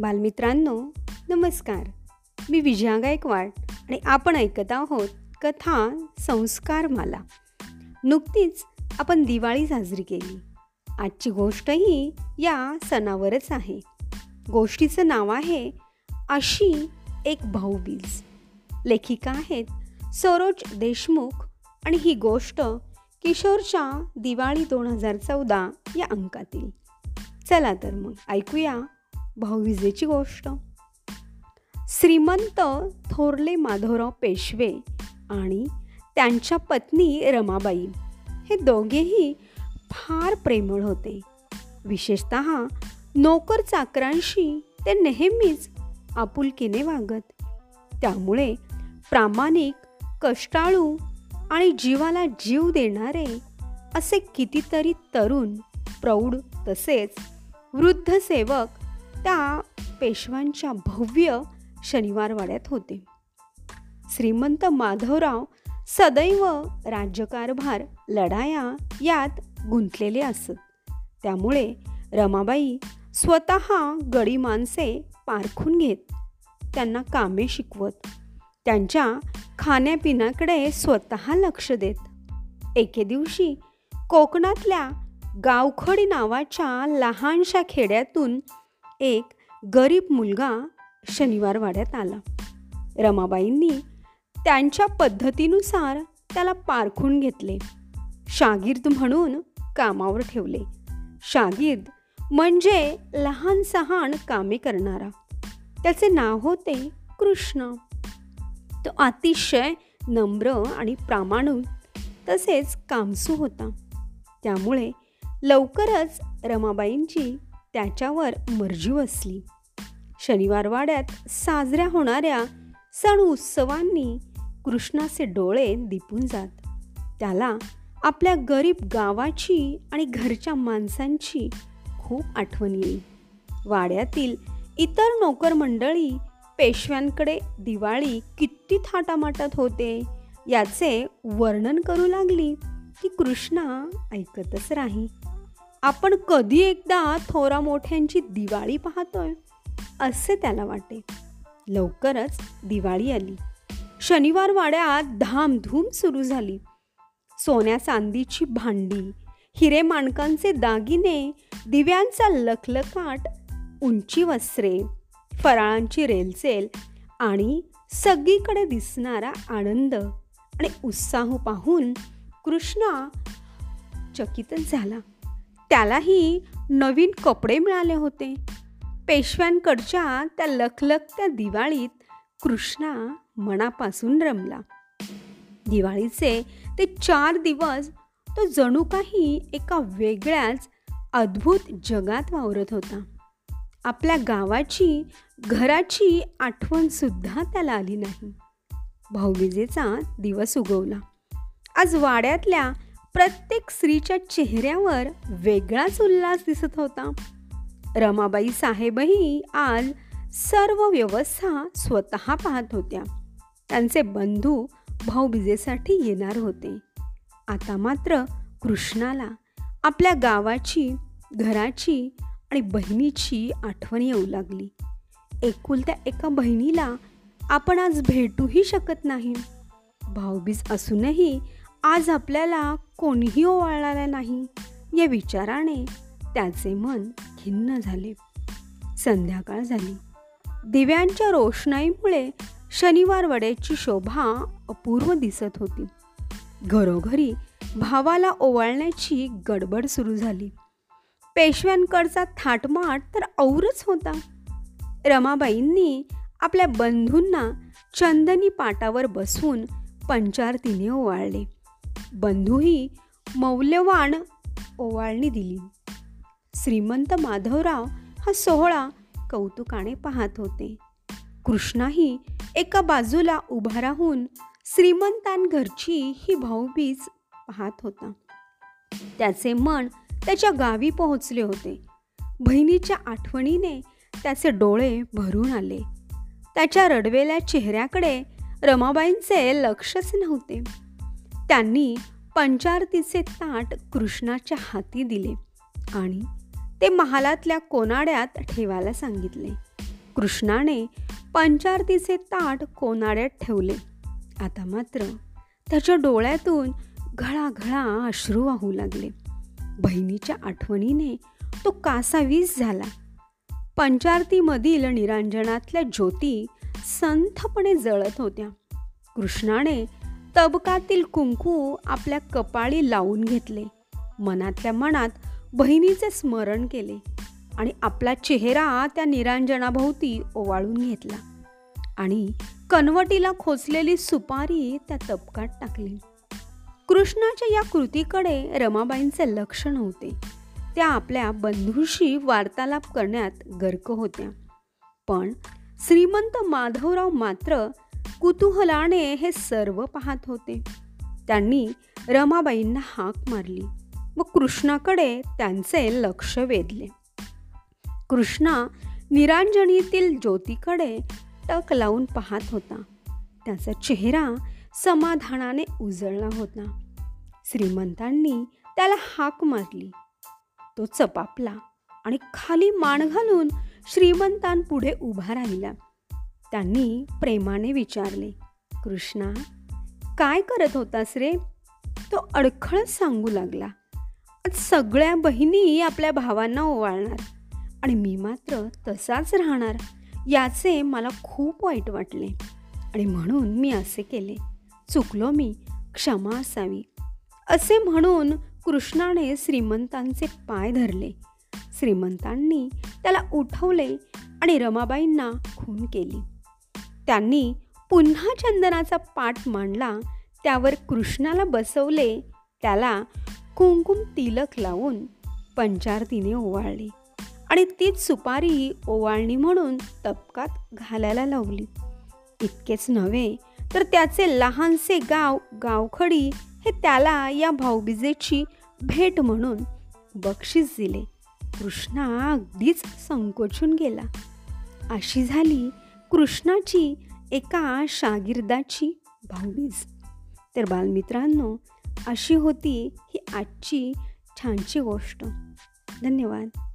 बालमित्रांनो नमस्कार. मी विजया गायकवाड आणि आपण ऐकत आहोत कथा संस्कार मला नुकतीच आपण दिवाळी साजरी केली. आजची गोष्टही या सणावरच आहे. गोष्टीचं नाव आहे अशी एक भाऊबीज. लेखिका आहेत सरोज देशमुख आणि ही गोष्ट किशोरच्या दिवाळी दोन हजार चौदा या अंकातील. चला तर मग ऐकूया भाऊविजेची गोष्ट. श्रीमंत थोरले माधवराव पेशवे आणि त्यांच्या पत्नी रमाबाई हे दोघेही फार प्रेमळ होते. विशेषत नोकर चाकरांशी ते नेहमीच आपुलकीने वागत. त्यामुळे प्रामाणिक कष्टाळू आणि जीवाला जीव देणारे असे कितीतरी तरुण प्रौढ तसेच वृद्ध सेवक त्या पेशव्यांच्या भव्य शनिवारवाड्यात होते. श्रीमंत माधवराव सदैव राज्यकारभार लढाया यात गुंतलेले असत. त्यामुळे रमाबाई स्वतः गडी माणसे पारखून घेत. त्यांना कामे शिकवत. त्यांच्या खाण्यापिण्याकडे स्वतः लक्ष देत. एके दिवशी कोकणातल्या गावखडी नावाच्या लहानशा खेड्यातून एक गरीब मुलगा शनिवार वाड्यात आला. रमाबाईंनी त्यांच्या पद्धतीनुसार त्याला पारखून घेतले. शागिर्द म्हणून कामावर ठेवले. शागिर्द म्हणजे लहान सहान कामे करणारा. त्याचे नाव होते कृष्ण. तो अतिशय नम्र आणि प्रामाणिक तसेच कामसू होता. त्यामुळे लवकरच रमाबाईंची त्याच्यावर मर्जी बसली. शनिवारवाड्यात साजऱ्या होणाऱ्या सण उत्सवांनी कृष्णाचे डोळे दिपून जात. त्याला आपल्या गरीब गावाची आणि घरच्या माणसांची खूप आठवण येईल. वाड्यातील इतर नोकरमंडळी पेशव्यांकडे दिवाळी किती थाटामाटात होते याचे वर्णन करू लागली की कृष्णा ऐकतच राही. आपण कधी एकदा थोरा मोठ्यांची दिवाळी पाहतोय? असे त्याला वाटे. लवकरच दिवाळी आली. शनिवार वाड्यात धामधूम सुरू झाली. सोन्या चांदीची भांडी हिरे माणकांचे दागिने दिव्यांचा लखलखाट उंची वस्त्रे फराळांची रेलचेल आणि सगळीकडे दिसणारा आनंद आणि उत्साह पाहून कृष्णा चकितच झाला. त्यालाही नवीन कपडे मिळाले होते. पेशव्यांकडच्या त्या लखलखत्या दिवाळीत कृष्णा मनापासून रमला. दिवाळीचे ते चार दिवस तो जणू काही एका वेगळ्याच अद्भुत जगात वावरत होता. आपल्या गावाची घराची आठवणसुद्धा त्याला आली नाही. भाऊबीजेचा दिवस उगवला. आज वाड्यातल्या प्रत्येक स्त्रीच्या चेहऱ्यावर वेगळाच उल्हास दिसत होता. रमाबाई साहेबही आज सर्व व्यवस्था स्वतः पाहत होत्या. त्यांचे बंधू भाऊबीजेसाठी येणार होते. आता मात्र कृष्णाला आपल्या गावाची घराची आणि बहिणीची आठवण येऊ लागली. एकुलत्या एका बहिणीला आपण आज भेटूही शकत नाही. भाऊबीज असूनही आज आपल्याला कोणीही ओवाळणारा नाही या विचाराने त्याचे मन खिन्न झाले. संध्याकाळ झाली. दिव्यांच्या रोषणाईमुळे शनिवार वड्याची शोभा अपूर्व दिसत होती. घरोघरी भावाला ओवाळण्याची गडबड सुरू झाली. पेशव्यांकडचा थाटमाट तर औरच होता. रमाबाईंनी आपल्या बंधूंना चंदनी पाटावर बसून पंचारतीने ओवाळले. बंधूही मौल्यवान ओवाळणी दिली. श्रीमंत माधवराव हा सोहळा कौतुकाने पाहत होते. कृष्णाही एका बाजूला उभा राहून श्रीमंतांघरची ही भाऊबीज पाहत होता. त्याचे मन त्याच्या गावी पोहोचले होते. बहिणीच्या आठवणीने त्याचे डोळे भरून आले. त्याच्या रडवेल्या चेहऱ्याकडे रमाबाईंचे लक्षच नव्हते. त्यांनी पंचारतीचे ताट कृष्णाच्या हाती दिले आणि ते महालातल्या कोनाड्यात ठेवायला सांगितले. कृष्णाने पंचारतीचे ताट कोनाड्यात ठेवले. आता मात्र त्याच्या डोळ्यातून घळाघळा अश्रू वाहू लागले. बहिणीच्या आठवणीने तो कासावीस झाला. पंचारतीमधील निरांजनातल्या ज्योती संथपणे जळत होत्या. कृष्णाने तबकातील कुंकू आपल्या कपाळी लावून घेतले. मनातल्या मनात बहिणीचे स्मरण केले आणि आपला चेहरा त्या निरांजनाभोवती ओवाळून घेतला आणि कनवटीला खोचलेली सुपारी त्या तबकात टाकली. कृष्णाच्या या कृतीकडे रमाबाईंचे लक्ष नव्हते. त्या आपल्या बंधूशी वार्तालाप करण्यात गर्क होत्या. पण श्रीमंत माधवराव मात्र कुतूहलाने हे सर्व पाहत होते. त्यांनी रमाबाईंना हाक मारली व कृष्णाकडे त्यांचे लक्ष वेधले. कृष्णा निरांजनीतील ज्योतीकडे टक लावून पाहत होता. त्याचा चेहरा समाधानाने उजळला होता. श्रीमंतांनी त्याला हाक मारली. तो चपापला आणि खाली मान घालून श्रीमंतांपुढे उभा राहिला. त्यांनी प्रेमाने विचारले कृष्णा काय करत होतास रे? तो अडखळत सांगू लागला आज सगळ्या बहिणी आपल्या भावांना ओवाळणार आणि मी मात्र तसाच राहणार याचे मला खूप वाईट वाटले आणि म्हणून मी असे केले. चुकलो मी क्षमा असावी. असे म्हणून कृष्णाने श्रीमंतांचे पाय धरले. श्रीमंतांनी त्याला उठवले आणि रमाबाईंना खून केली. त्यांनी पुन्हा चंदनाचा पाठ मांडला. त्यावर कृष्णाला बसवले. त्याला कुंकुम तिलक लावून पंचारतीने ओवाळले. आणि तीच सुपारी ओवाळणी म्हणून तपकात घालायला लावली. इतकेच नव्हे तर त्याचे लहानसे गाव गावखडी हे त्याला या भाऊबीजेची भेट म्हणून बक्षीस दिले. कृष्णा अगदीच संकोचून गेला. अशी झाली कृष्णाची एका शागिर्दाची भाऊबीज. तर बालमित्रांनो अशी होती ही आजची छानशी गोष्ट. धन्यवाद.